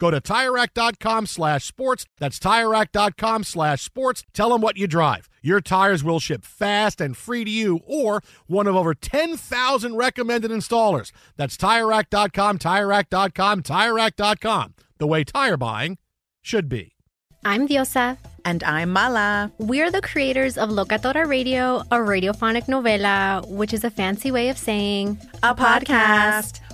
Go to TireRack.com slash sports. That's TireRack.com slash sports. Tell them what you drive. Your tires will ship fast and free to you or one of over 10,000 recommended installers. That's TireRack.com, TireRack.com, TireRack.com. The way tire buying should be. I'm Diosa. And I'm Mala. We're the creators of Locatora Radio, a radiophonic novela, which is a fancy way of saying a podcast.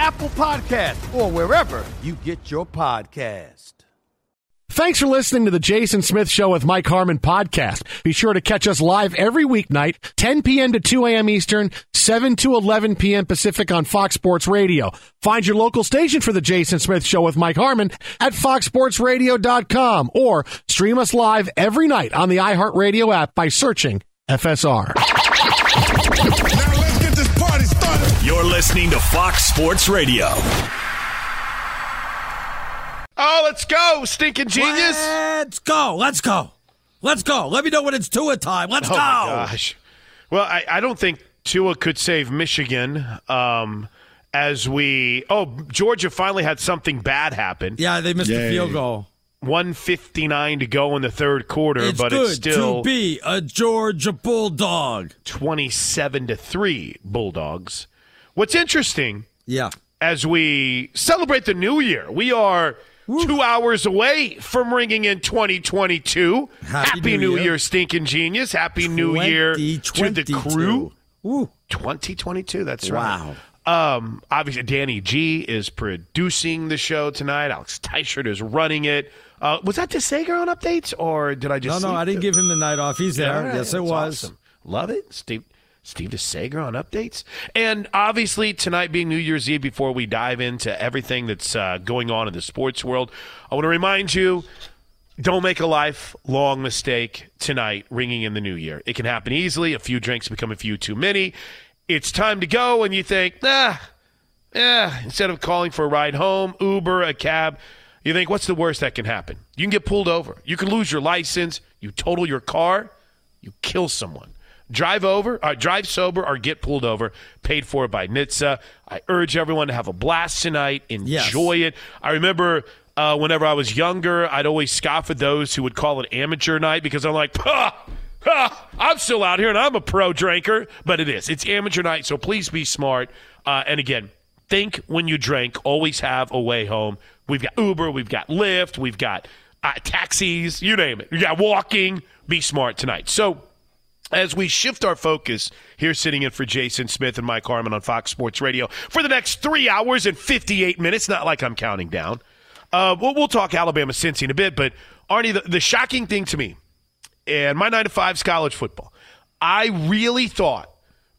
Apple Podcast, or wherever you get your podcast. Thanks for listening to the Jason Smith Show with Mike Harmon podcast. Be sure to catch us live every weeknight, 10 p.m. to 2 a.m. Eastern, 7 to 11 p.m. Pacific on Fox Sports Radio. Find your local station for the Jason Smith Show with Mike Harmon at foxsportsradio.com or stream us live every night on the iHeartRadio app by searching FSR. You're listening to Fox Sports Radio. Oh, let's go, stinking genius. Let's go. Let's go. Let's go. Let me know when it's Tua time. Let's oh go. my gosh. Well, I, I don't think Tua could save Michigan. Um, as we, oh, Georgia finally had something bad happen. Yeah, they missed the field goal. 159 to go in the third quarter, It's but good it's still to be a Georgia Bulldog. 27 to 3 Bulldogs. What's interesting Yeah. as we celebrate the new year, we are two hours away from ringing in 2022. Happy New, New year. Year. stinking genius. Happy New Year to the crew. Ooh. 2022, that's right. Wow. right. Um, obviously, Danny G is producing the show tonight. Alex Teichert is running it. Uh, was that DeSager on updates, or did I just? no, no, I didn't through? give him the night off. He's there. Right, yes, it that's was. awesome. Love it, Steve. Steve DeSager on updates, and obviously tonight being New Year's Eve. Before we dive into everything that's uh, going on in the sports world, I want to remind you: don't make a lifelong mistake tonight. Ringing in the new year, it can happen easily. A few drinks become a few too many. It's time to go, and you think, ah, yeah. Instead of calling for a ride home, Uber, a cab, you think, what's the worst that can happen? You can get pulled over. You can lose your license. You total your car. You kill someone. Drive over, uh, drive sober, or get pulled over. Paid for by NHTSA. I urge everyone to have a blast tonight. Enjoy it. I remember uh, whenever I was younger, I'd always scoff at those who would call it amateur night because I'm like, ha, I'm still out here and I'm a pro drinker. But it is. It's amateur night, so please be smart. Uh, and again, think when you drink. Always have a way home. We've got Uber, we've got Lyft, we've got uh, taxis, you name it. You got walking. Be smart tonight. So, as we shift our focus here, sitting in for Jason Smith and Mike Harmon on Fox Sports Radio for the next three hours and 58 minutes, not like I'm counting down. Uh, we'll, we'll talk Alabama Cincy in a bit, but Arnie, the, the shocking thing to me, and my nine to five is college football. I really thought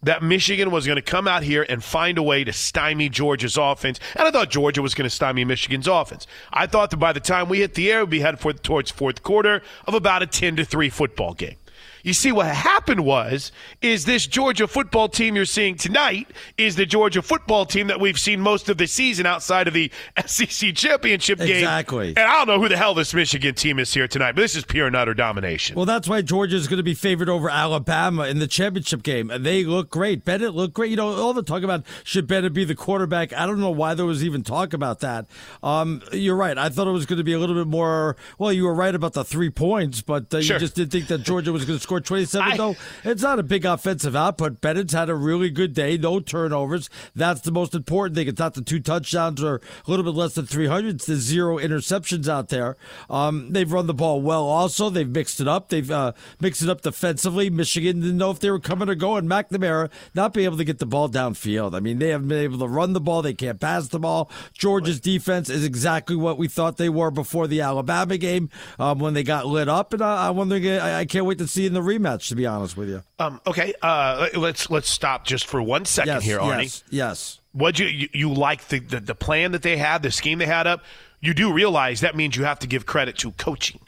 that Michigan was going to come out here and find a way to stymie Georgia's offense. And I thought Georgia was going to stymie Michigan's offense. I thought that by the time we hit the air, we'd be headed for, towards fourth quarter of about a 10 to 3 football game. You see, what happened was, is this Georgia football team you're seeing tonight is the Georgia football team that we've seen most of the season outside of the SEC championship game. Exactly. And I don't know who the hell this Michigan team is here tonight, but this is pure and utter domination. Well, that's why Georgia is going to be favored over Alabama in the championship game. They look great. Bennett looked great. You know, all the talk about should Bennett be the quarterback. I don't know why there was even talk about that. Um, you're right. I thought it was going to be a little bit more. Well, you were right about the three points, but uh, Sure. you just didn't think that Georgia was going to score 27. I- though it's not a big offensive output. Bennett's had a really good day. No turnovers. That's the most important thing. It's not the two touchdowns or a little bit less than 300. It's the zero interceptions out there. Um, they've run the ball well. Also, they've mixed it up. They've uh, mixed it up defensively. Michigan didn't know if they were coming or going. McNamara not being able to get the ball downfield. I mean, they haven't been able to run the ball. They can't pass the ball. Georgia's defense is exactly what we thought they were before the Alabama game um, when they got lit up. And I. I, I can't wait to see in the rematch. To be honest with you. Um, okay, uh, let's let's stop just for one second Yes, here, Arnie. yes, yes. What you, you you like the, the the plan that they had, the scheme they had up? You do realize that means you have to give credit to coaching,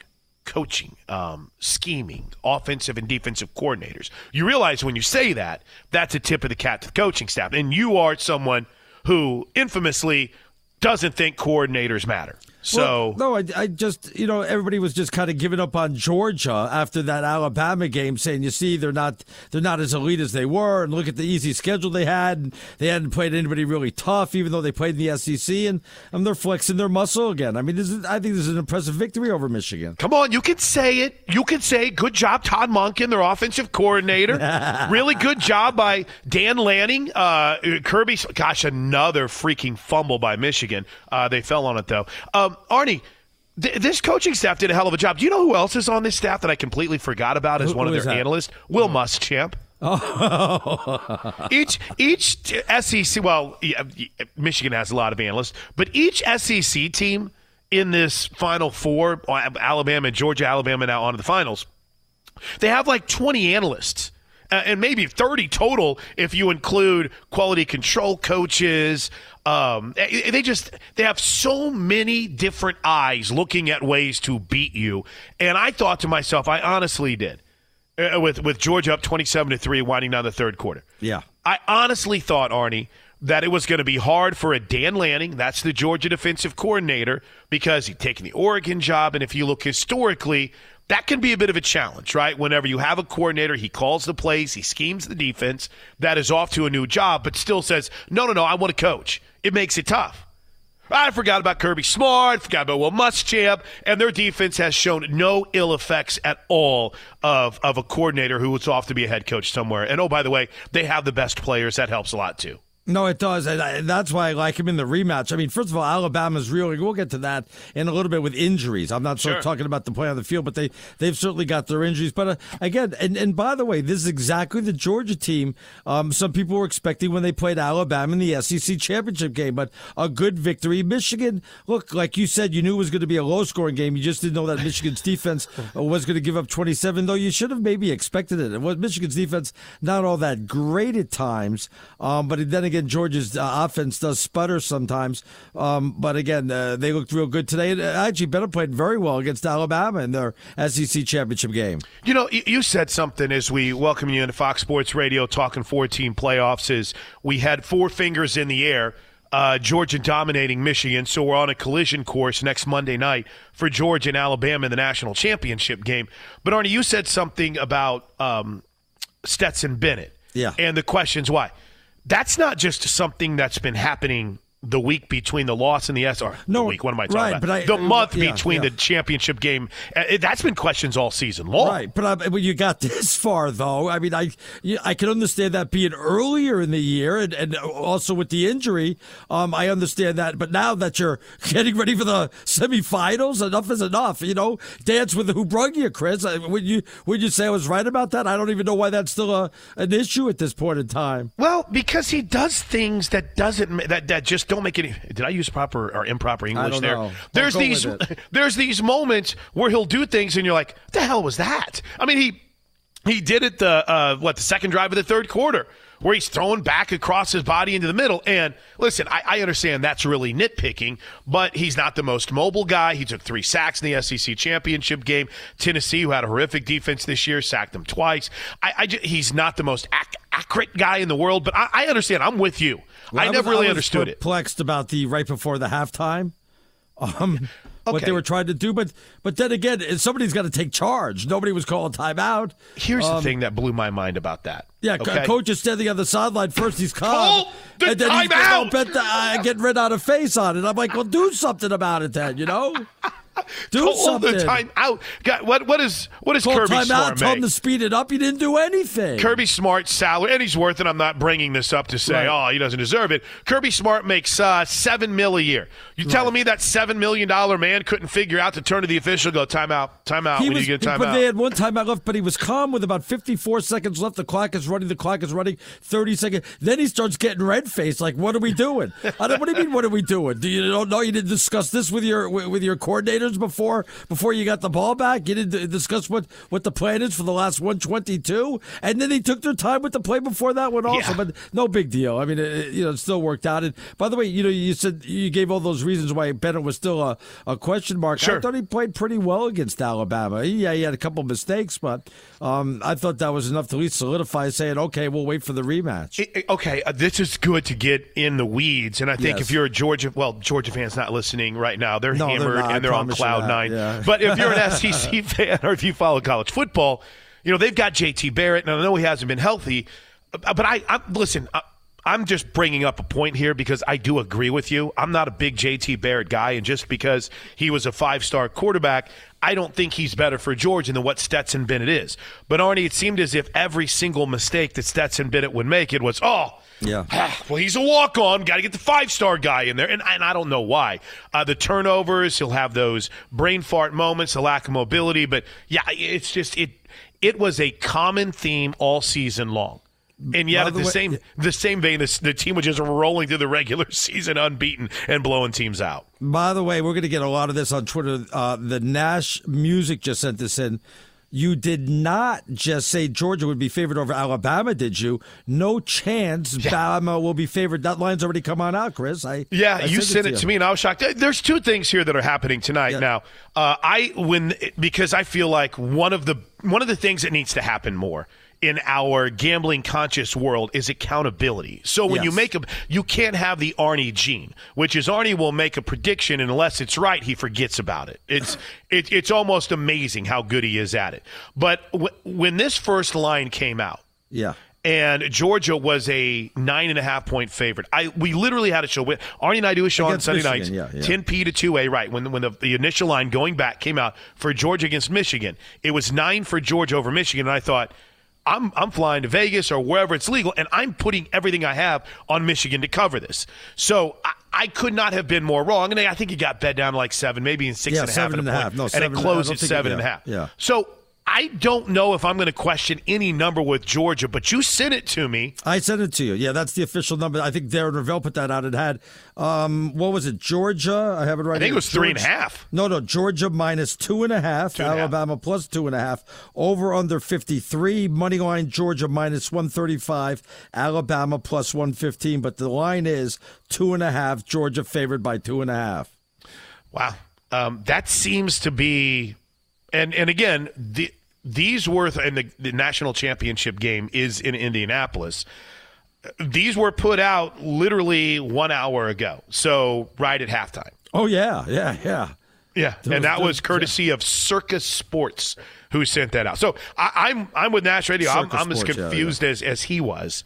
coaching, um, scheming, offensive and defensive coordinators. You realize when you say that, that's a tip of the cap to the coaching staff, and you are someone who infamously doesn't think coordinators matter. So Well, no, I, I just you know everybody was just kind of giving up on Georgia after that Alabama game, saying you see they're not they're not as elite as they were, and look at the easy schedule they had, and they hadn't played anybody really tough, even though they played in the SEC, and um, they're flexing their muscle again. I mean, this is I think this is an impressive victory over Michigan. Come on, you can say it. You can say good job, Todd Monken, their offensive coordinator. really good job by Dan Lanning. Uh, Kirby, gosh, another freaking fumble by Michigan. Uh, they fell on it though. Um, Arnie. Th- this coaching staff did a hell of a job. Do you know who else is on this staff that I completely forgot about as Who- one of their analysts? Will Muschamp. each each SEC, well, Michigan has a lot of analysts, but each SEC team in this Final Four, uh, Alabama, Georgia, Alabama now on to the finals, they have like 20 analysts. Uh, and maybe 30 total if you include quality control coaches. Um, eh, they just they have so many different eyes looking at ways to beat you. And I thought to myself, I honestly did uh, with with Georgia up 27 to 3 winding down the third quarter. Yeah. I honestly thought, Arnie, that it was going to be hard for a Dan Lanning, that's the Georgia defensive coordinator, because he'd taken the Oregon job. And if you look historically, that can be a bit of a challenge, right? Whenever you have a coordinator, he calls the plays, he schemes the defense, that is off to a new job, but still says, no, no, no, I want to coach. It makes it tough. I forgot about Kirby Smart, forgot about Will Muschamp, and their defense has shown no ill effects at all of, of a coordinator who was off to be a head coach somewhere. And oh, by the way, they have the best players. That helps a lot too. No, it does, and I, that's why I like him in the rematch. I mean, first of all, Alabama's really. We'll get to that in a little bit with injuries. I'm not Sure. talking about the play on the field, but they they've certainly got their injuries. But uh, again, and and by the way, this is exactly the Georgia team. Um, some people were expecting when they played Alabama in the SEC championship game, but a good victory. Michigan, look, like you said, you knew it was going to be a low scoring game. You just didn't know that Michigan's defense was going to give up 27, though you should have maybe expected it. It was Michigan's defense not all that great at times, um, but then again, Georgia's uh, offense does sputter sometimes. Um, but again, uh, they looked real good today. And, uh, Actually, Bennett played very well against Alabama in their SEC championship game. You know, you- you said something as we welcome you into Fox Sports Radio talking 14 playoffs is we had four fingers in the air. Uh, Georgia dominating Michigan, so we're on a collision course next Monday night for Georgia and Alabama in the national championship game. But Arnie, you said something about um, Stetson Bennett. Yeah. And the question's why. That's not just something that's been happening the week between the loss and the SR. No, the week. What am I talking right, about? but I- the month yeah, between yeah. the championship game. Uh, it- that's been questions all season long. Right, but uh, when you got this far, though, I mean, I I can understand that being earlier in the year, and, and also with the injury, um, I understand that. But now that you're getting ready for the semifinals, enough is enough. You know, dance with the who brung you, Chris. Uh, Would you would you say I was right about that? I don't even know why that's still a, an issue at this point in time. Well, because he does things that doesn't that that just don't make any. Did I use proper or improper English there? know. There's these there's these moments where he'll do things and you're like, what "The hell was that?" I mean, he He did it the uh, what the second drive of the third quarter where he's throwing back across his body into the middle. And listen, I, I, understand that's really nitpicking, but he's not the most mobile guy. He took three sacks in the SEC championship game. Tennessee, who had a horrific defense this year, sacked him twice. I, I just, he's not the most ac- accurate guy in the world, but I, I understand. I'm with you. Well, I, never was, really understood it. Perplexed about the right before the halftime. Um, okay. what they were trying to do. But but then again, somebody's got to take charge. Nobody was calling timeout. Here's um, the thing that blew my mind about that. Yeah, okay? coach is standing on the sideline. First he's calm, the and then he's out. Bet the, uh, getting rid out of face on it. I'm like, well, do something about it then, you know. Do Call something. the time out. God, what what is what is Call Kirby time Smart out, Tell him to speed it up. He didn't do anything. Kirby Smart salary, and he's worth it. I'm not bringing this up to say, right. oh, he doesn't deserve it. Kirby Smart makes uh, seven mil a year. You right. telling me that seven million dollar man couldn't figure out to turn to the official, go timeout, timeout. He when was, you get timeout. But they had one timeout left, but he was calm with about 54 seconds left. The clock is running. The clock is running. 30 seconds. Then he starts getting red faced. Like, what are we doing? I don't, what do you mean? What are we doing? Do you don't know? You didn't discuss this with your with your coordinators before? before you got the ball back? You didn't discuss what, what the plan is for the last 122? And then he took their time with the play before that one also. Yeah. But no big deal. I mean, it, you know, it still worked out. And by the way, you know, you said you gave all those reasons why Bennett was still a, a question mark. Sure. I thought he played pretty well against Alabama. Yeah, he had a couple mistakes, but um, I thought that was enough to at least solidify saying, okay, we'll wait for the rematch. It, okay, uh, this is good to get in the weeds. And I think yes. if you're a Georgia, well, Georgia fans not listening right now, they're no, hammered they're and they're on cloud nine. Yeah. But if you're an SEC fan or if you follow college football, you know they've got JT Barrett, and I know he hasn't been healthy, but I, I listen. I, I'm just bringing up a point here because I do agree with you. I'm not a big JT Barrett guy, and just because he was a five star quarterback, I don't think he's better for Georgia than what Stetson Bennett is. But Arnie, it seemed as if every single mistake that Stetson Bennett would make, it was, oh, yeah. well, he's a walk on. Got to get the five star guy in there. And, and I don't know why. Uh, the turnovers, he'll have those brain fart moments, the lack of mobility. But yeah, it's just, it, it was a common theme all season long. And yet, at the, the way, same the same vein, the, the team was just rolling through the regular season unbeaten and blowing teams out. By the way, we're going to get a lot of this on Twitter. Uh, the Nash Music just sent this in. You did not just say Georgia would be favored over Alabama, did you? No chance yeah. Alabama will be favored. That line's already come on out, Chris. I yeah, I you sent it, to, it to me, and I was shocked. There's two things here that are happening tonight. Yeah. Now, uh, I when because I feel like one of the one of the things that needs to happen more in our gambling conscious world is accountability. So when yes. you make a, you can't have the Arnie gene, which is Arnie will make a prediction and unless it's right, he forgets about it. It's it, it's almost amazing how good he is at it. But w- when this first line came out, yeah. And Georgia was a nine and a half point favorite. I we literally had a show with Arnie and I do a show against on Sunday Michigan, nights, yeah, yeah. 10 p to two a. Right when when the, the initial line going back came out for Georgia against Michigan, it was nine for Georgia over Michigan, and I thought I'm I'm flying to Vegas or wherever it's legal, and I'm putting everything I have on Michigan to cover this. So I, I could not have been more wrong. And I think he got bet down to like seven, maybe in six yeah, and a half, seven and a half. No, and it closed at seven and a half. Yeah. So I don't know if I'm going to question any number with Georgia, but you sent it to me. I sent it to you. Yeah, that's the official number. I think Darren Rovell put that out. It had, um, what was it, Georgia? I have it right I think here. it was three and a half. No, no, Georgia minus two and a half. Two Alabama half. plus two and a half. Over under 53. Money line Georgia minus 135. Alabama plus 115. But the line is two and a half. Georgia favored by two and a half. Wow. Um, that seems to be and and again, the, these were and the, the national championship game is in Indianapolis. These were put out literally one hour ago, so right at halftime. Oh yeah, yeah, yeah. Yeah, and that was courtesy of Circa Sports who sent that out. So I, am I'm, I'm with Nash Radio. I'm, I'm, as confused yeah, yeah. as as he was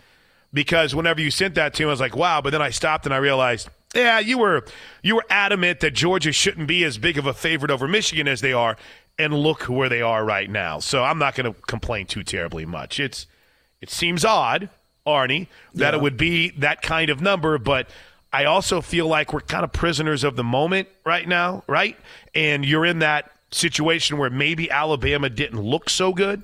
because whenever you sent that to him, I was like, wow. But then I stopped and I realized, yeah, you were you were adamant that Georgia shouldn't be as big of a favorite over Michigan as they are, and look where they are right now. So I'm not going to complain too terribly much. It's it seems odd, Arnie, that yeah. it would be that kind of number, but I also feel like we're kind of prisoners of the moment right now, right? And you're in that situation where maybe Alabama didn't look so good.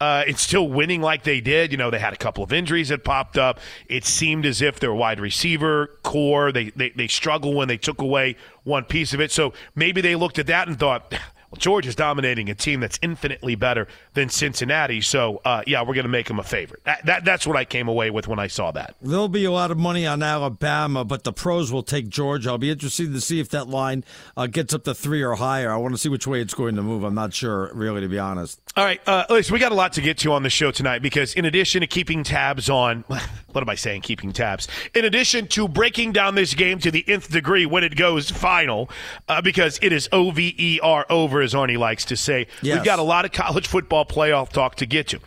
Uh, it's still winning like they did. You know, they had a couple of injuries that popped up. It seemed as if their wide receiver corps, they, they, they struggled when they took away one piece of it. So maybe they looked at that and thought, Well, Georgia's dominating a team that's infinitely better than Cincinnati. So, uh, yeah, we're going to make them a favorite. That, that, that's what I came away with when I saw that. There'll be a lot of money on Alabama, but the pros will take Georgia. I'll be interested to see if that line uh, gets up to three or higher. I want to see which way it's going to move. I'm not sure, really, to be honest. All right, uh, listen, we got a lot to get to on the show tonight because, in addition to keeping tabs on, what am I saying, keeping tabs? In addition to breaking down this game to the nth degree when it goes final, uh, because it is O V E R over, as Arnie likes to say, Yes. we've got a lot of college football playoff talk to get to.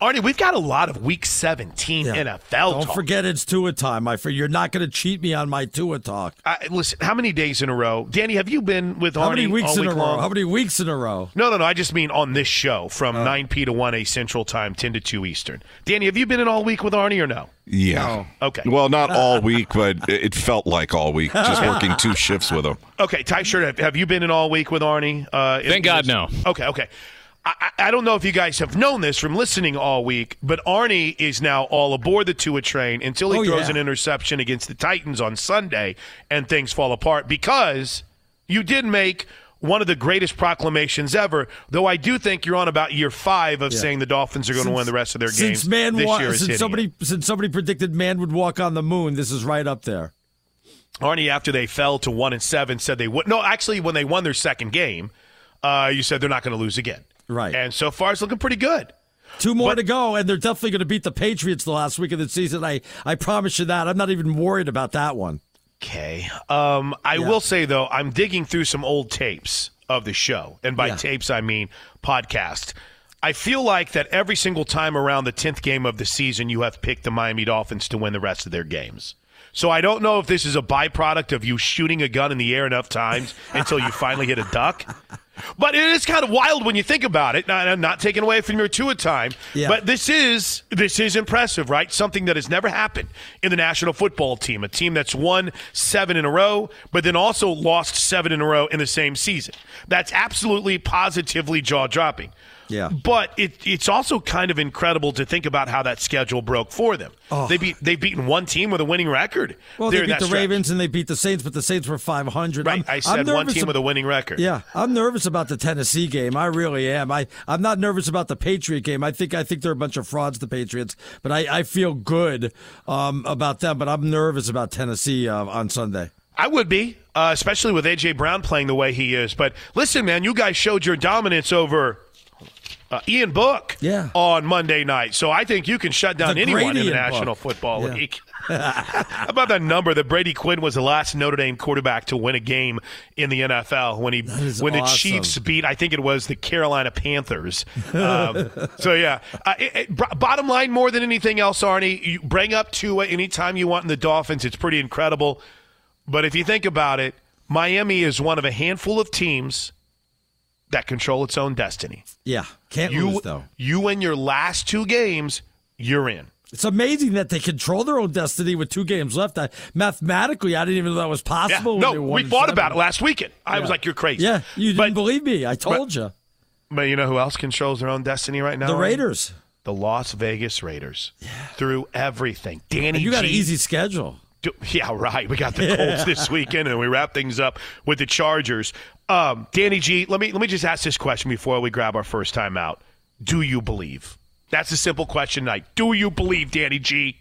Arnie, we've got a lot of Week 17 NFL Don't talk. forget it's Tua time. I for you're not going to cheat me on my Tua talk. I, listen, how many days in a row? Danny, have you been with How Arnie many weeks all in week a row? long? How many weeks in a row? No, no, no. I just mean on this show from Oh. 9p to 1a Central Time, 10 to 2 Eastern. Danny, have you been in all week with Arnie or no? Yeah. Okay. Well, not all week, but it it felt like all week, just working two shifts with him. Okay, Ty Shirt, have, have you been in all week with Arnie? Uh, Thank God, no. Okay, okay. I, I don't know if you guys have known this from listening all week, but Arnie is now all aboard the Tua train until he Oh, throws yeah. an interception against the Titans on Sunday and things fall apart because you did make one of the greatest proclamations ever, though I do think you're on about year five of Yeah. saying the Dolphins are going to win the rest of their games. Since man, this wa- year since somebody, it. since somebody predicted man would walk on the moon, this is right up there. Arnie, after they fell to one and seven, said they would. No, actually, when they won their second game, uh, you said they're not going to lose again. Right. And so far, it's looking pretty good. Two more to go, and they're definitely going to beat the Patriots the last week of the season. I, I promise you that. I'm not even worried about that one. Okay. Um, I Yeah. will say though, I'm digging through some old tapes of the show, and by Yeah. tapes I mean podcast. I feel like that every single time around the tenth game of the season, you have picked the Miami Dolphins to win the rest of their games. So I don't know if this is a byproduct of you shooting a gun in the air enough times until you finally hit a duck. But it is kind of wild when you think about it. Not, I'm not taking away from your Tua time, Yeah. but this is this is impressive, right? Something that has never happened in the national football team. A team that's won seven in a row, but then also lost seven in a row in the same season. That's absolutely positively jaw dropping. Yeah. But it, it's also kind of incredible to think about how that schedule broke for them. They beat they've beaten one team with a winning record. Well, they beat the stretch. Ravens and they beat the Saints, but the Saints were 500. Right. I'm, I said one team ab- with a winning record. Yeah, I'm nervous about the Tennessee game. I really am. I I'm not nervous about the Patriot game. I think I think they're a bunch of frauds, the Patriots, but I, I feel good um, about them. But I'm nervous about Tennessee uh, on Sunday. I would be, uh, especially with AJ Brown playing the way he is. But listen, man, you guys showed your dominance over uh, Ian Book Yeah. on Monday night. So I think you can shut down The anyone in the National Book. Football Yeah. League. How about that number that Brady Quinn was the last Notre Dame quarterback to win a game in the NFL when he when the. Chiefs beat I think it was the Carolina Panthers. Um, so yeah, uh, it, it- b- bottom line more than anything else, Arnie, you bring up Tua anytime you want in the Dolphins. It's pretty incredible. But if you think about it, Miami is one of a handful of teams that control its own destiny. Yeah, can't You lose though. you win your last two games, you're in. It's amazing that they control their own destiny with two games left. I, mathematically, I didn't even know that was Yeah. possible. when No, we fought seven. about it last weekend. I was like, "You're crazy." Yeah, you didn't But- believe me. I told you. But you know who else controls their own destiny right now? The Raiders. the Las Vegas Raiders, Yeah. through everything. Danny, And you got an easy schedule. Yeah, right. We got the Colts this weekend, and we wrap things up with the Chargers. Um, Danny G, let me let me just ask this question before we grab our first time out. Do you believe? That's a simple question tonight. Do you believe, Danny G?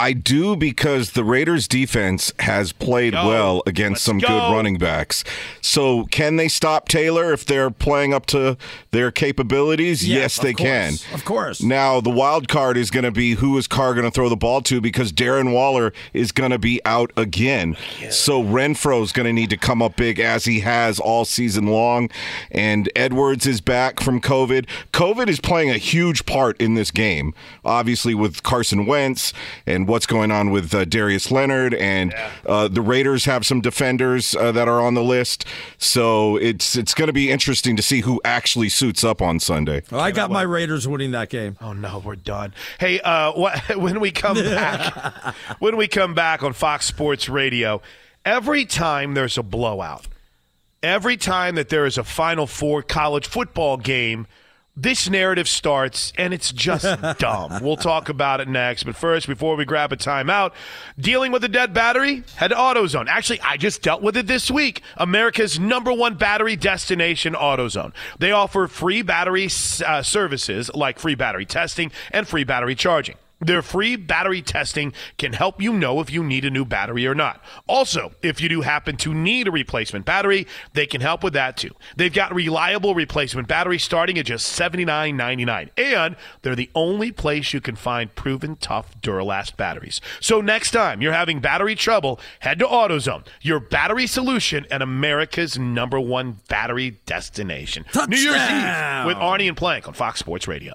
I do because the Raiders defense has played Go. well against Let's some go. good running backs. So can they stop Taylor if they're playing up to their capabilities? Yeah, yes, they can. Of course. Now the wild card is going to be who is Carr going to throw the ball to because Darren Waller is going to be out again. So Renfrow is going to need to come up big as he has all season long, and Edwards is back from COVID. COVID is playing a huge part in this game, obviously with Carson Wentz and what's going on with uh, Darius Leonard, and uh, the Raiders have some defenders uh, that are on the list. So it's it's going to be interesting to see who actually suits up on Sunday. Well, I got my Raiders winning that game. Oh no, we're done. Hey, uh, what, when we come back, when we come back on Fox Sports Radio, every time there's a blowout, every time that there is a Final Four college football game, this narrative starts and it's just dumb. We'll talk about it next. But first, before we grab a timeout, dealing with a dead battery, head to AutoZone. Actually, I just dealt with it this week. America's number one battery destination, AutoZone. They offer free battery uh, services like free battery testing and free battery charging. Their free battery testing can help you know if you need a new battery or not. Also, if you do happen to need a replacement battery, they can help with that too. They've got reliable replacement batteries starting at just $79.99. And they're the only place you can find proven tough Duralast batteries. So next time you're having battery trouble, head to AutoZone, your battery solution and America's number one battery destination. Touchdown! New Year's Eve with Arnie and Plank on Fox Sports Radio.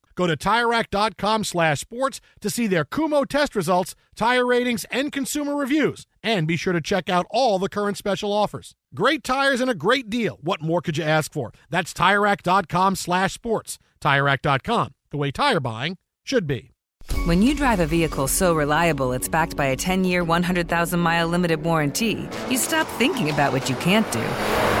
Go to TireRack.com slash sports to see their Kumho test results, tire ratings, and consumer reviews. And be sure to check out all the current special offers. Great tires and a great deal. What more could you ask for? That's TireRack.com slash sports. TireRack.com, the way tire buying should be. When you drive a vehicle so reliable it's backed by a 10-year, 100,000-mile limited warranty, you stop thinking about what you can't do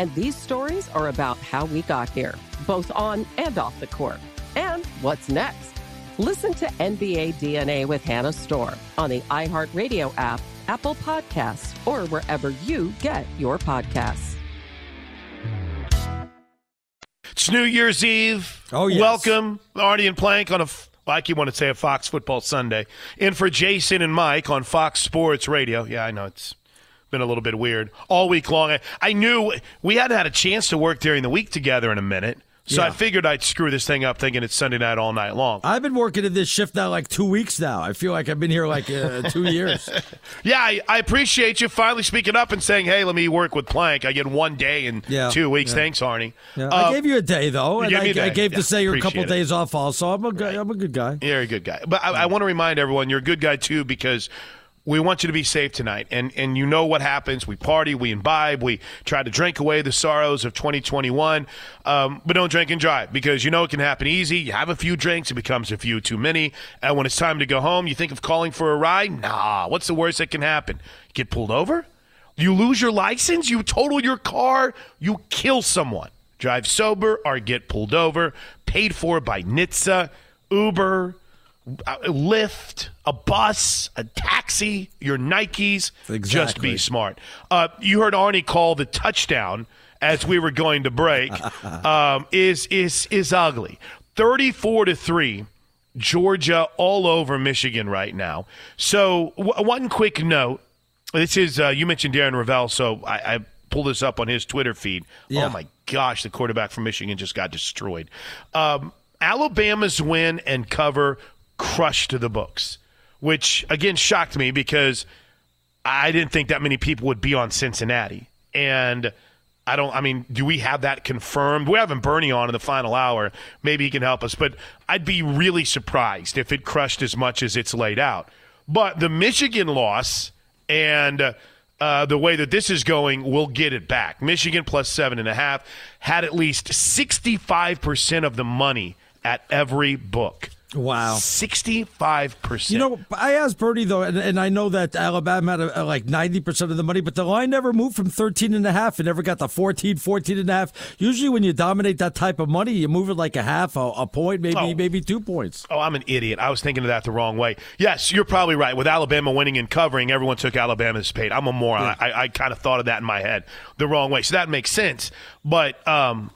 And these stories are about how we got here, both on and off the court. And what's next? Listen to NBA DNA with Hannah Storm on the iHeartRadio app, Apple Podcasts, or wherever you get your podcasts. It's New Year's Eve. Oh, yes. Welcome, Arnie and Plank, on a, like you want to say a Fox Football Sunday. In for Jason and Mike on Fox Sports Radio. Yeah, I know it's been a little bit weird all week long. I, I knew we hadn't had a chance to work during the week together in a minute. So I figured I'd screw this thing up thinking it's Sunday night all night long. I've been working at this shift now like two weeks now. I feel like I've been here like uh, two years. Yeah, I, I appreciate you finally speaking up and saying, hey, let me work with Plank. I get one day in Yeah, two weeks. yeah. Thanks, Arnie. Yeah, Uh, I gave you a day though, and I, a I day. gave Yeah, the Sayer a couple days off also. I'm a good, I'm a good guy. You're a good guy. But I, I want to remind everyone you're a good guy too because we want you to be safe tonight. And and you know what happens. We party, we imbibe, we try to drink away the sorrows of 2021. Um, but don't drink and drive because you know it can happen easy. You have a few drinks, it becomes a few too many. And when it's time to go home, you think of calling for a ride? Nah, what's the worst that can happen? Get pulled over? You lose your license? You total your car? You kill someone. Drive sober or get pulled over, paid for by NHTSA, Uber, a Lyft, a bus, a taxi, your Nikes. Just be smart. Uh, you heard Arnie call the touchdown as we were going to break. um, is is is ugly. Thirty-four to three. Georgia all over Michigan right now. So w- one quick note. This is uh, you mentioned Darren Rovell, so I, I pulled this up on his Twitter feed. Yeah. Oh my gosh, the quarterback from Michigan just got destroyed. Um, Alabama's win and cover crushed the books, which again shocked me because I didn't think that many people would be on Cincinnati. And I don't, I mean, do we have that confirmed? We're having Bernie on in the final hour. Maybe he can help us, but I'd be really surprised if it crushed as much as it's laid out. But the Michigan loss and uh, the way that this is going we'll get it back. Michigan plus seven and a half had at least 65% of the money at every book. Wow. 65%. You know, I asked Bernie though, and, and I know that Alabama had a, a, like 90% of the money, but the line never moved from 13 and a half and never got to 14, 14 and a half. Usually when you dominate that type of money, you move it like a half, a, a point, maybe Oh. maybe two points. Oh, I'm an idiot. I was thinking of that the wrong way. Yes, you're probably right. With Alabama winning and covering, everyone took Alabama's paid. I'm a moron. I, I kind of thought of that in my head the wrong way. So that makes sense. But um,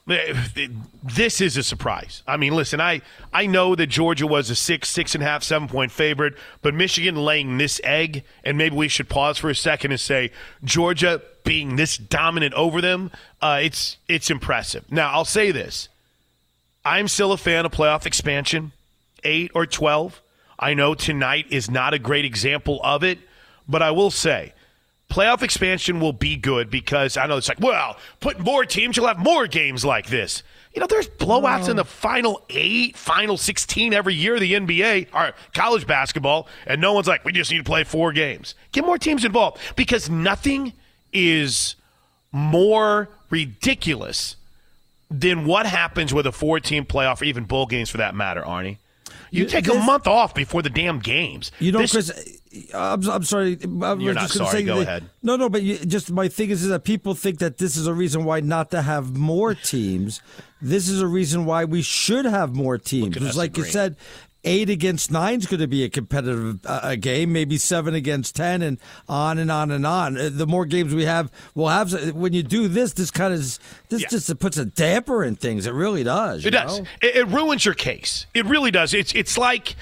this is a surprise. I mean, listen, I, I know that Georgia was a six, six and a half, seven point favorite, but Michigan laying this egg, and maybe we should pause for a second and say Georgia being this dominant over them, uh, it's it's impressive. Now, I'll say this. I'm still a fan of playoff expansion, eight or 12. I know tonight is not a great example of it, but I will say playoff expansion will be good because I know it's like, well, put more teams, you'll have more games like this. You know, there's blowouts in the final eight, final 16 every year of the NBA or college basketball, and no one's like, we just need to play four games. Get more teams involved because nothing is more ridiculous than what happens with a four team playoff or even bowl games for that matter, Arnie. You, You- take a month off before the damn games. You know, This- Chris, I'm, I'm sorry. I You're not sorry. Say Go that- ahead. No, no, but you, just my thing is, is that people think that this is a reason why not to have more teams. This is a reason why we should have more teams. us like you said, eight against nine is going to be a competitive uh, game. Maybe seven against ten, and on and on and on. Uh, The more games we have, we'll have. When you do this, this kind of this Yeah. just puts a damper in things. It really does. you It does. know? It, it ruins your case. It really does. It's it's like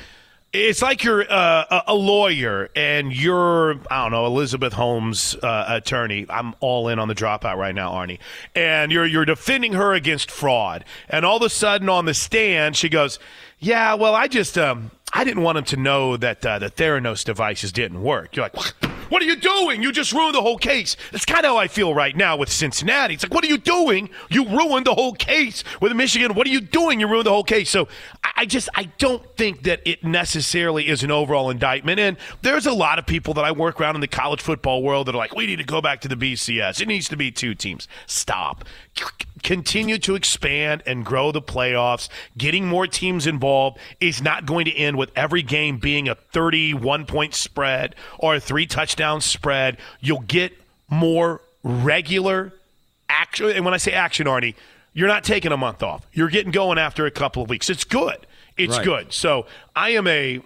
it's like you're uh, a, lawyer and you're I don't know Elizabeth Holmes' uh, attorney. I'm all in on the dropout right now, Arnie. And you're you're defending her against fraud. And all of a sudden on the stand, she goes, "Yeah, well, I just um I didn't want him to know that uh, the Theranos devices didn't work." You're like, "What? What are you doing? You just ruined the whole case. That's kind of how I feel right now with Cincinnati. It's like, what are you doing? You ruined the whole case with Michigan. What are you doing? You ruined the whole case. So I just I don't think that it necessarily is an overall indictment. And there's a lot of people that I work around in the college football world that are like, we need to go back to the BCS. It needs to be two teams. Stop. Continue to expand and grow the playoffs. Getting more teams involved is not going to end with every game being a 31 point spread or a three touchdown spread. You'll get more regular action. And when I say action, Arnie, you're not taking a month off. You're getting going after a couple of weeks. It's good. It's Right. good. So I am a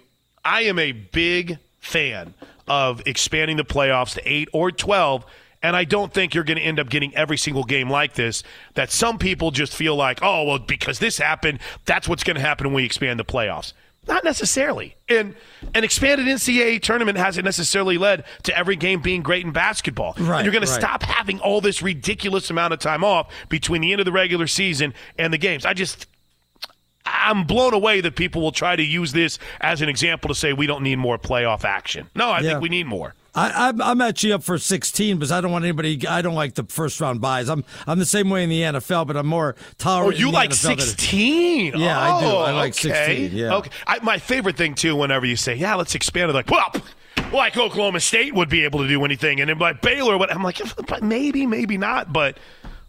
I am a big fan of expanding the playoffs to eight or twelve. And I don't think you're going to end up getting every single game like this. That some people just feel like, oh, well, because this happened, that's what's going to happen when we expand the playoffs. Not necessarily. And an expanded NCAA tournament hasn't necessarily led to every game being great in basketball. Right, and you're going to stop having all this ridiculous amount of time off between the end of the regular season and the games. I just I'm blown away that people will try to use this as an example to say we don't need more playoff action. No, I Yeah. think we need more. I, I'm, I'm actually up for 16 because I don't want anybody. I don't like the first round buys. I'm I'm the same way in the NFL, but I'm more tolerant. Oh, you like NFL than- 16? Yeah, I do. Oh, I like okay. 16. Yeah. Okay. I, my favorite thing too, whenever you say, "Yeah, let's expand it," like, well, like Oklahoma State would be able to do anything, and then like Baylor, what I'm like, maybe, maybe not, but.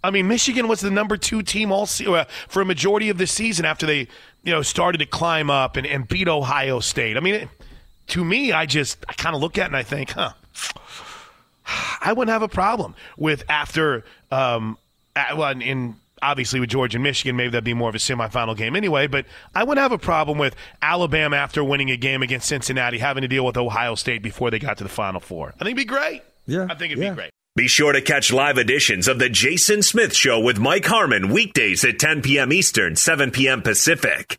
I mean, Michigan was the number two team all se- uh, for a majority of the season after they, you know, started to climb up and, and beat Ohio State. I mean, it, to me, I just I kind of look at it and I think, huh, I wouldn't have a problem with after, um, well, in, in obviously with Georgia and Michigan, maybe that'd be more of a semifinal game anyway. But I wouldn't have a problem with Alabama after winning a game against Cincinnati having to deal with Ohio State before they got to the Final Four. I think it'd be great. Yeah, I think it'd be great. Be sure to catch live editions of The Jason Smith Show with Mike Harmon weekdays at 10 p.m. Eastern, 7 p.m. Pacific.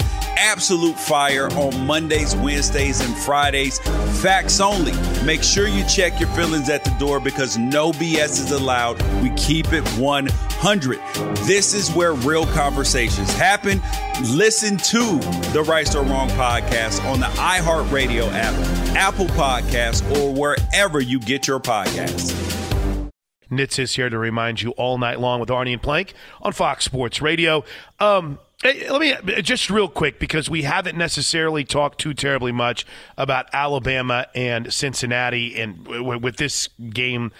Absolute fire on Mondays, Wednesdays, and Fridays. Facts only. Make sure you check your feelings at the door because no BS is allowed. We keep it 100. This is where real conversations happen. Listen to the Right or Wrong podcast on the iHeartRadio app, Apple Podcasts, or wherever you get your podcasts. Nitz is here to remind you all night long with Arnie and Plank on Fox Sports Radio. Um, let me just real quick because we haven't necessarily talked too terribly much about Alabama and Cincinnati, and with this game.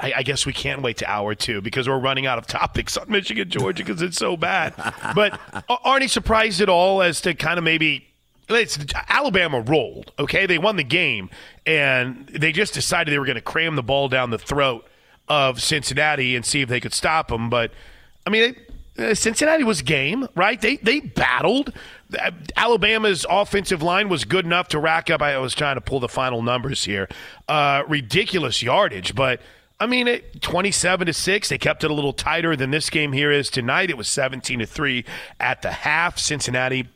I, guess we can't wait to hour two because we're running out of topics on Michigan, Georgia because it's so bad. But aren't you surprised at all as to kind of maybe it's Alabama rolled. Okay, they won the game, and they just decided they were going to cram the ball down the throat of Cincinnati and see if they could stop them. But I mean, Cincinnati was game, right? They they battled. Uh, Alabama's offensive line was good enough to rack up. I was trying to pull the final numbers here. Uh, ridiculous yardage, but. I mean, it, 27 to 6. They kept it a little tighter than this game here is tonight. It was 17 to 3 at the half. Cincinnati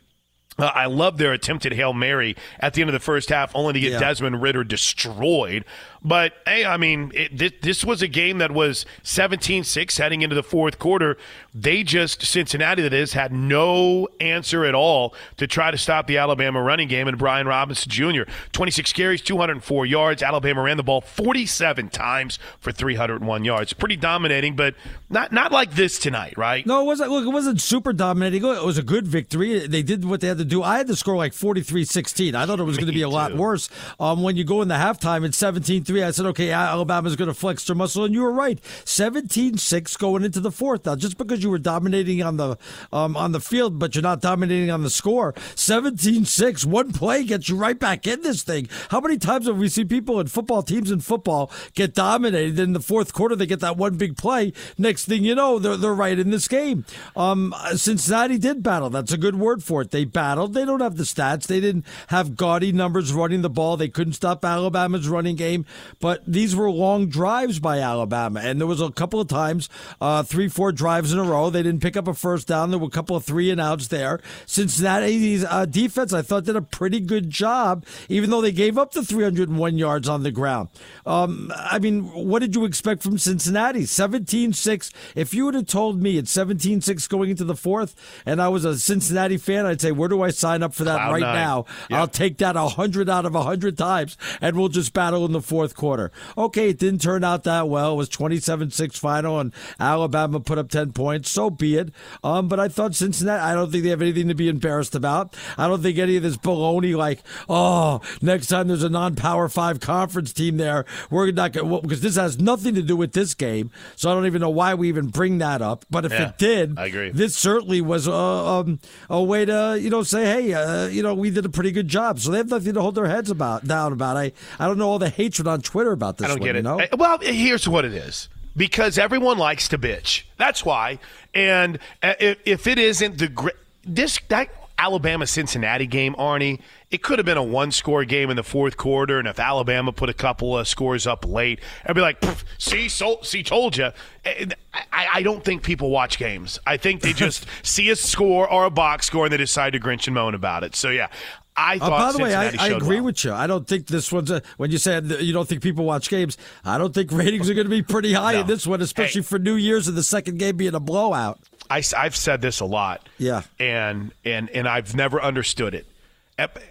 uh, I love their attempted Hail Mary at the end of the first half, only to get Yeah. Desmond Ridder destroyed. But hey, I mean, it, this, this was a game that was 17-6 heading into the fourth quarter. They just Cincinnati that is had no answer at all to try to stop the Alabama running game and Brian Robinson Jr. 26 carries, 204 yards. Alabama ran the ball 47 times for 301 yards. Pretty dominating, but not not like this tonight, right? No, it wasn't. Look, it wasn't super dominating. It was a good victory. They did what they had to do. I had to score like 43-16. I thought it was going to be a lot worse. Um, when you go in the halftime, it's 17 three. I said, okay, Alabama's going to flex their muscle, and you were right. 17-6 going into the fourth. Now, just because you were dominating on the um, on the field, but you're not dominating on the score, 17-6, one play gets you right back in this thing. How many times have we seen people in football teams in football get dominated in the fourth quarter? They get that one big play. Next thing you know, they're they're right in this game. Um, Cincinnati did battle. That's a good word for it. They battled. They don't have the stats. They didn't have gaudy numbers running the ball. They couldn't stop Alabama's running game. But these were long drives by Alabama, and there was a couple of times, uh, three, four drives in a row. They didn't pick up a first down. There were a couple of three and outs there. Cincinnati's uh, defense, I thought, did a pretty good job, even though they gave up the 301 yards on the ground. Um, I mean, what did you expect from Cincinnati? 17 6. If you would have told me it's 17 6 going into the fourth, and I was a Cincinnati fan, I'd say, where do I sign up for that Cloud right nine. now? Yeah. I'll take that 100 out of 100 times, and we'll just battle in the fourth quarter. Okay, it didn't turn out that well. It was 27 6 final, and Alabama put up 10 points. So be it. Um, but I thought Cincinnati, I don't think they have anything to be embarrassed about. I don't think any of this baloney, like, oh, next time there's a non power five conference team there, we're not going to, because this has nothing to do with this game. So I don't even know why we even bring that up. But if Yeah, it did, I agree. this certainly was a, um, a way to, you know, say, hey, uh, you know, we did a pretty good job. So they have nothing to hold their heads about down about. I, I don't know all the hatred on Twitter about this I don't one, get you it. know? Eh, Well, here's what it is. because everyone likes to bitch. That's why. And uh, if, it isn't the great this that Alabama Cincinnati game, Arnie, it could have been a one score game in the fourth quarter, and if Alabama put a couple of scores up late, I'd be like, "See, so, see, told you." I, I, don't think people watch games. I think they just see a score or a box score and they decide to grinch and moan about it. So yeah, I thought. Uh, by the Cincinnati way, I, I agree well. with you. I don't think this one's a, when you said you don't think people watch games. I don't think ratings are going to be pretty high No. in this one, especially Hey. for New Year's and the second game being a blowout. I, have said this a lot. Yeah. And and and I've never understood it.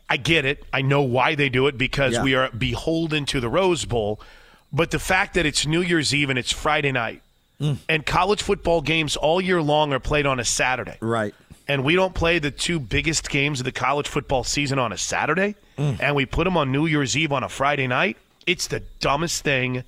I get it. I know why they do it because Yeah. we are beholden to the Rose Bowl. But the fact that it's New Year's Eve and it's Friday night, Mm. and college football games all year long are played on a Saturday, right? And we don't play the two biggest games of the college football season on a Saturday, Mm. and we put them on New Year's Eve on a Friday night. It's the dumbest thing.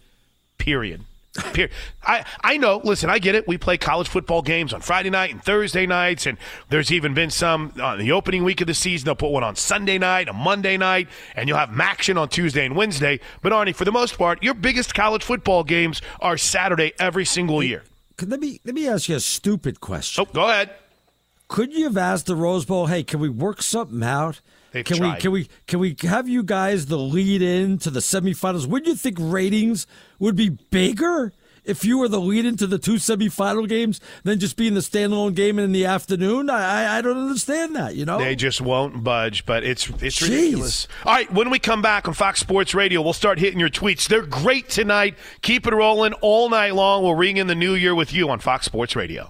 Period. Period. I, I know. Listen, I get it. We play college football games on Friday night and Thursday nights, and there's even been some on the opening week of the season. They'll put one on Sunday night, a Monday night, and you'll have action on Tuesday and Wednesday. But Arnie, for the most part, your biggest college football games are Saturday every single year. Let me let me ask you a stupid question. Oh, go ahead. Could you have asked the Rose Bowl, "Hey, can we work something out? They've can tried. we can we can we have you guys the lead in to the semifinals? Wouldn't you think ratings would be bigger if you were the lead into the two semifinal games than just being the standalone game in the afternoon? I I, I don't understand that. You know, They just won't budge, but it's it's Jeez. ridiculous. All right, when we come back on Fox Sports Radio, we'll start hitting your tweets. They're great tonight. Keep it rolling all night long. We'll ring in the new year with you on Fox Sports Radio.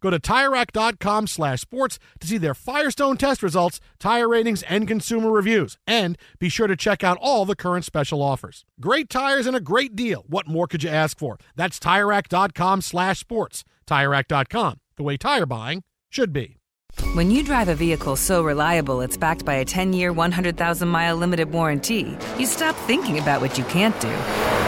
Go to TireRack.com slash sports to see their Firestone test results, tire ratings, and consumer reviews. And be sure to check out all the current special offers. Great tires and a great deal. What more could you ask for? That's TireRack.com slash sports. TireRack.com, the way tire buying should be. When you drive a vehicle so reliable it's backed by a 10 year, 100,000 mile limited warranty, you stop thinking about what you can't do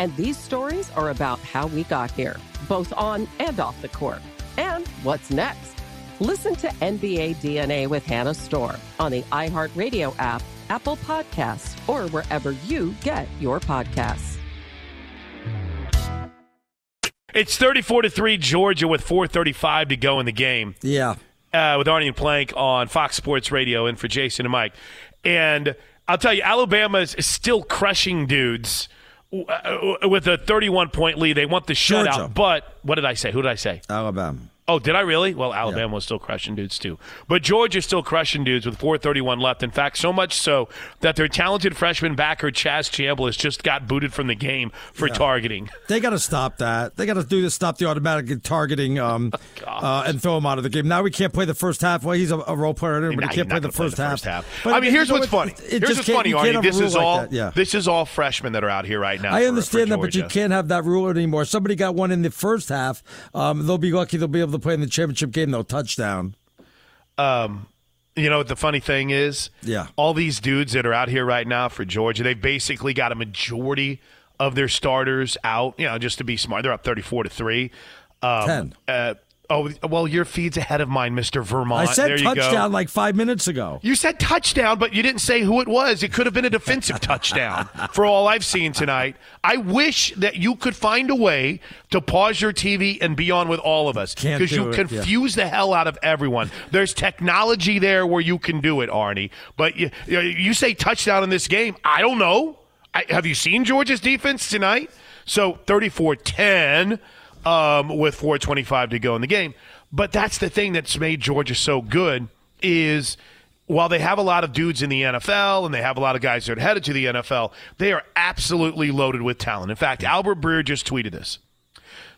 And these stories are about how we got here, both on and off the court. And what's next? Listen to NBA DNA with Hannah Storm on the iHeartRadio app, Apple Podcasts, or wherever you get your podcasts. It's 34 to 3 Georgia with 435 to go in the game. Yeah. Uh, with Arnie and Plank on Fox Sports Radio and for Jason and Mike. And I'll tell you, Alabama is still crushing dudes Uh, uh, with a 31 point lead. They want the shutout. Georgia. But what did I say? Who did I say? Alabama. Oh, did I really? Well, Alabama was still crushing dudes too. But Georgia's still crushing dudes with 431 left. In fact, so much so that their talented freshman backer Chaz Chambliss just got booted from the game for Yeah. targeting. They got to stop that. They got to do this. Stop the automatic targeting um, Oh, uh, and throw him out of the game. Now we can't play the first half. Well, he's a, a role player, but he can't play the play first, the half. first half. But I mean, you here's know what's funny. It here's what's funny, Arnie. This is like all. Yeah. This is all freshmen that are out here right now. I for- understand for that, but you can't have that rule anymore. Somebody got one in the first half. Um, they'll be lucky they'll be able to play in the championship game, though. Touchdown. Um, you know what the funny thing is? Yeah. All these dudes that are out here right now for Georgia, they've basically got a majority of their starters out. You know, just to be smart, they're up thirty-four to three. Um, Ten. Uh, oh, well, your feed's ahead of mine, Mister Vermont. I said touchdown Go. like five minutes ago. You said touchdown, but you didn't say who it was. It could have been a defensive touchdown for all I've seen tonight. I wish that you could find a way to pause your TV and be on with all of us because you it, yeah. confuse the hell out of everyone. There's technology there where you can do it, Arnie. But you, you, you say touchdown in this game. I don't know. I, have you seen Georgia's defense tonight? So 34 10 um, with 425 to go in the game. But that's the thing that's made Georgia so good is while they have a lot of dudes in the NFL and they have a lot of guys that are headed to the NFL, they are absolutely loaded with talent. In fact, Albert Breer just tweeted this.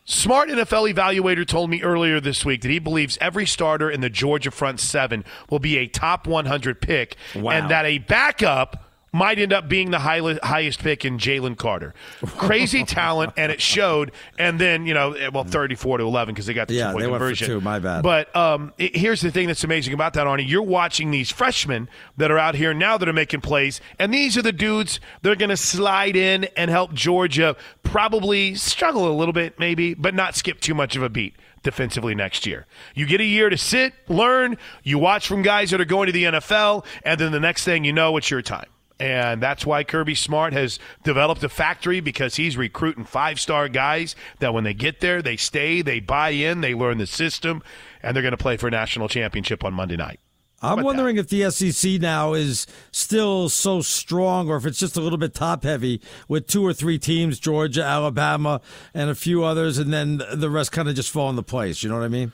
Smart NFL evaluator told me earlier this week that he believes every starter in the Georgia front seven will be a top 100 pick, Wow. and that a backup might end up being the high, highest pick in Jalen Carter. Crazy talent, and it showed. And then you know, well, 34 to 11 because they got the Yeah, two point they went for conversion. two, my bad. But um, it- here's the thing that's amazing about that, Arnie. You're watching these freshmen that are out here now that are making plays, and these are the dudes that are going to slide in and help Georgia probably struggle a little bit, maybe, but not skip too much of a beat defensively next year. You get a year to sit, learn, you watch from guys that are going to the NFL, and then the next thing you know, it's your time. And that's why Kirby Smart has developed a factory because he's recruiting five star guys that when they get there, they stay, they buy in, they learn the system, and they're going to play for a national championship on Monday night. I'm wondering if the SEC now is still so strong or if it's just a little bit top heavy with two or three teams Georgia, Alabama, and a few others, and then the rest kind of just fall into place. You know what I mean?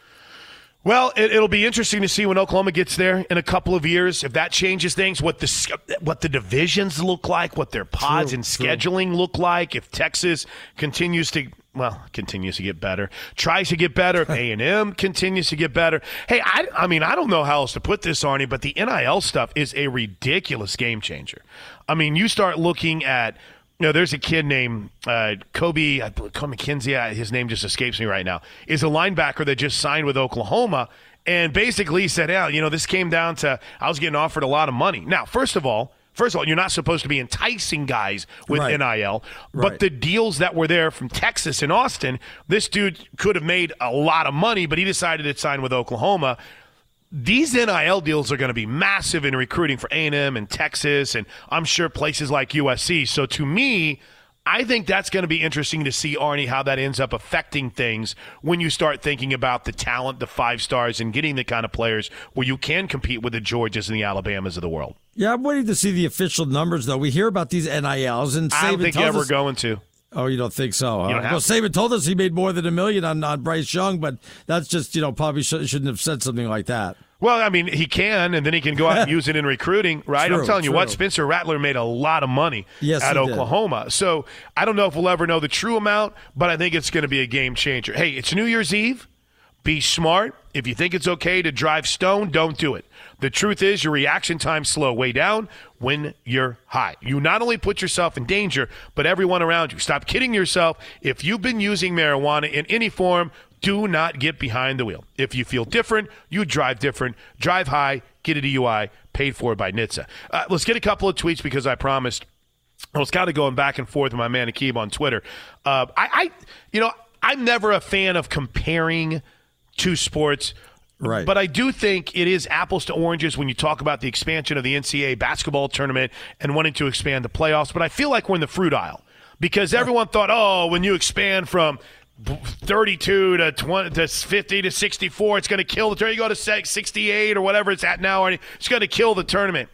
Well, it, it'll be interesting to see when Oklahoma gets there in a couple of years if that changes things. What the what the divisions look like, what their pods True, and true. scheduling look like. If Texas continues to well continues to get better, tries to get better. If A and M continues to get better. Hey, I I mean I don't know how else to put this, Arnie, but the NIL stuff is a ridiculous game changer. I mean, you start looking at. You know, there's a kid named uh, Kobie, Kobie McKinzie. His name just escapes me right now. Is a linebacker that just signed with Oklahoma, and basically said, "Yeah, you know, this came down to I was getting offered a lot of money." Now, first of all, first of all, you're not supposed to be enticing guys with Right. NIL, Right. but the deals that were there from Texas and Austin, this dude could have made a lot of money, but he decided to sign with Oklahoma these NIL deals are going to be massive in recruiting for A&M and Texas and I'm sure places like USC. So to me, I think that's going to be interesting to see, Arnie, how that ends up affecting things when you start thinking about the talent, the five stars, and getting the kind of players where you can compete with the Georgias and the Alabamas of the world. Yeah, I'm waiting to see the official numbers, though. We hear about these NILs, and Saban I don't think tells ever us, going to. Oh, you don't think so? Huh? Don't well. Saban told us he made more than a million on, on Bryce Young, but that's just you know probably sh- shouldn't have said something like that. Well, I mean, he can, and then he can go out and use it in recruiting, right? True, I'm telling you what. Spencer Rattler made a lot of money Yes, at he did. Oklahoma. So I don't know if we'll ever know the true amount, but I think it's going to be a game changer. Hey, it's New Year's Eve. Be smart. If you think it's okay to drive stone, don't do it. The truth is, your reaction times slow way down when you're high. You not only put yourself in danger, but everyone around you. Stop kidding yourself. If you've been using marijuana in any form, do not get behind the wheel. If you feel different, you drive different. Drive high, get a DUI, paid for by NHTSA. Uh, let's get a couple of tweets because I promised. I was kind of going back and forth with my man Akib on Twitter. Uh, I, I, you know, I'm never a fan of comparing two sports. Right. But I do think it is apples to oranges when you talk about the expansion of the NCAA basketball tournament and wanting to expand the playoffs. But I feel like we're in the fruit aisle because everyone thought, oh, when you expand from 32 to 20 to 50 to 64, it's going to kill the tournament. You go to 68 or whatever it's at now, it's going to kill the tournament.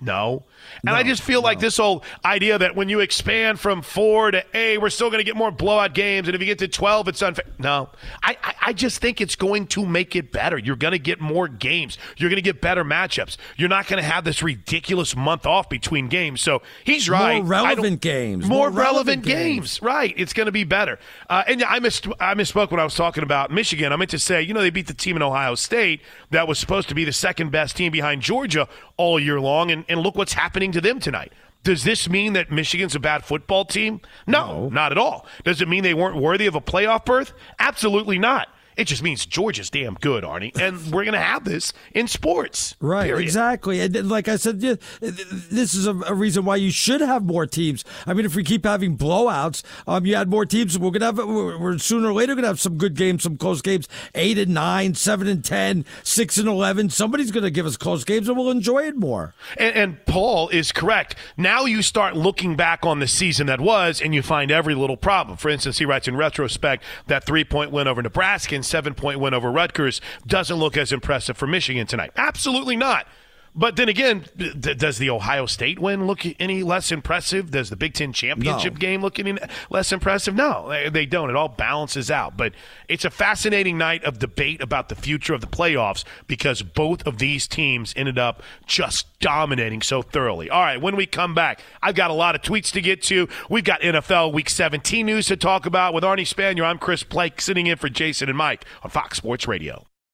No. And I just feel like this whole idea that when you expand from four to A, we're still going to get more blowout games, and if you get to 12, it's unfair. No. I, I, I just think it's going to make it better. You're going to get more games. You're going to get better matchups. You're not going to have this ridiculous month off between games. So he's right. Don't- relevant games. More, More relevant, relevant games. Right. It's going to be better. Uh, and I, missed, I misspoke when I was talking about Michigan. I meant to say, you know, they beat the team in Ohio State that was supposed to be the second best team behind Georgia all year long. And, and look what's happening to them tonight. Does this mean that Michigan's a bad football team? No, not at all. Does it mean they weren't worthy of a playoff berth? Absolutely not. It just means Georgia's damn good, Arnie, and we're going to have this in sports. Right, period. exactly. And like I said, this is a, reason why you should have more teams. I mean, if we keep having blowouts, um, you add more teams, we're gonna have we're, sooner or later gonna have some good games, some close games. Eight and nine, seven and ten, six and eleven. Somebody's gonna give us close games, and we'll enjoy it more. And, and Paul is correct. Now you start looking back on the season that was, and you find every little problem. For instance, he writes in retrospect that three point win over Nebraska and seven point win over Rutgers doesn't look as impressive for Michigan tonight. Absolutely not. But then again, d- does the Ohio State win look any less impressive? Does the Big Ten championship No. game look any less impressive? No, they, they don't. It all balances out. But it's a fascinating night of debate about the future of the playoffs because both of these teams ended up just dominating so thoroughly. All right, when we come back, I've got a lot of tweets to get to. We've got NFL Week 17 news to talk about with Arnie Spanier. I'm Chris Plank sitting in for Jason and Mike on Fox Sports Radio.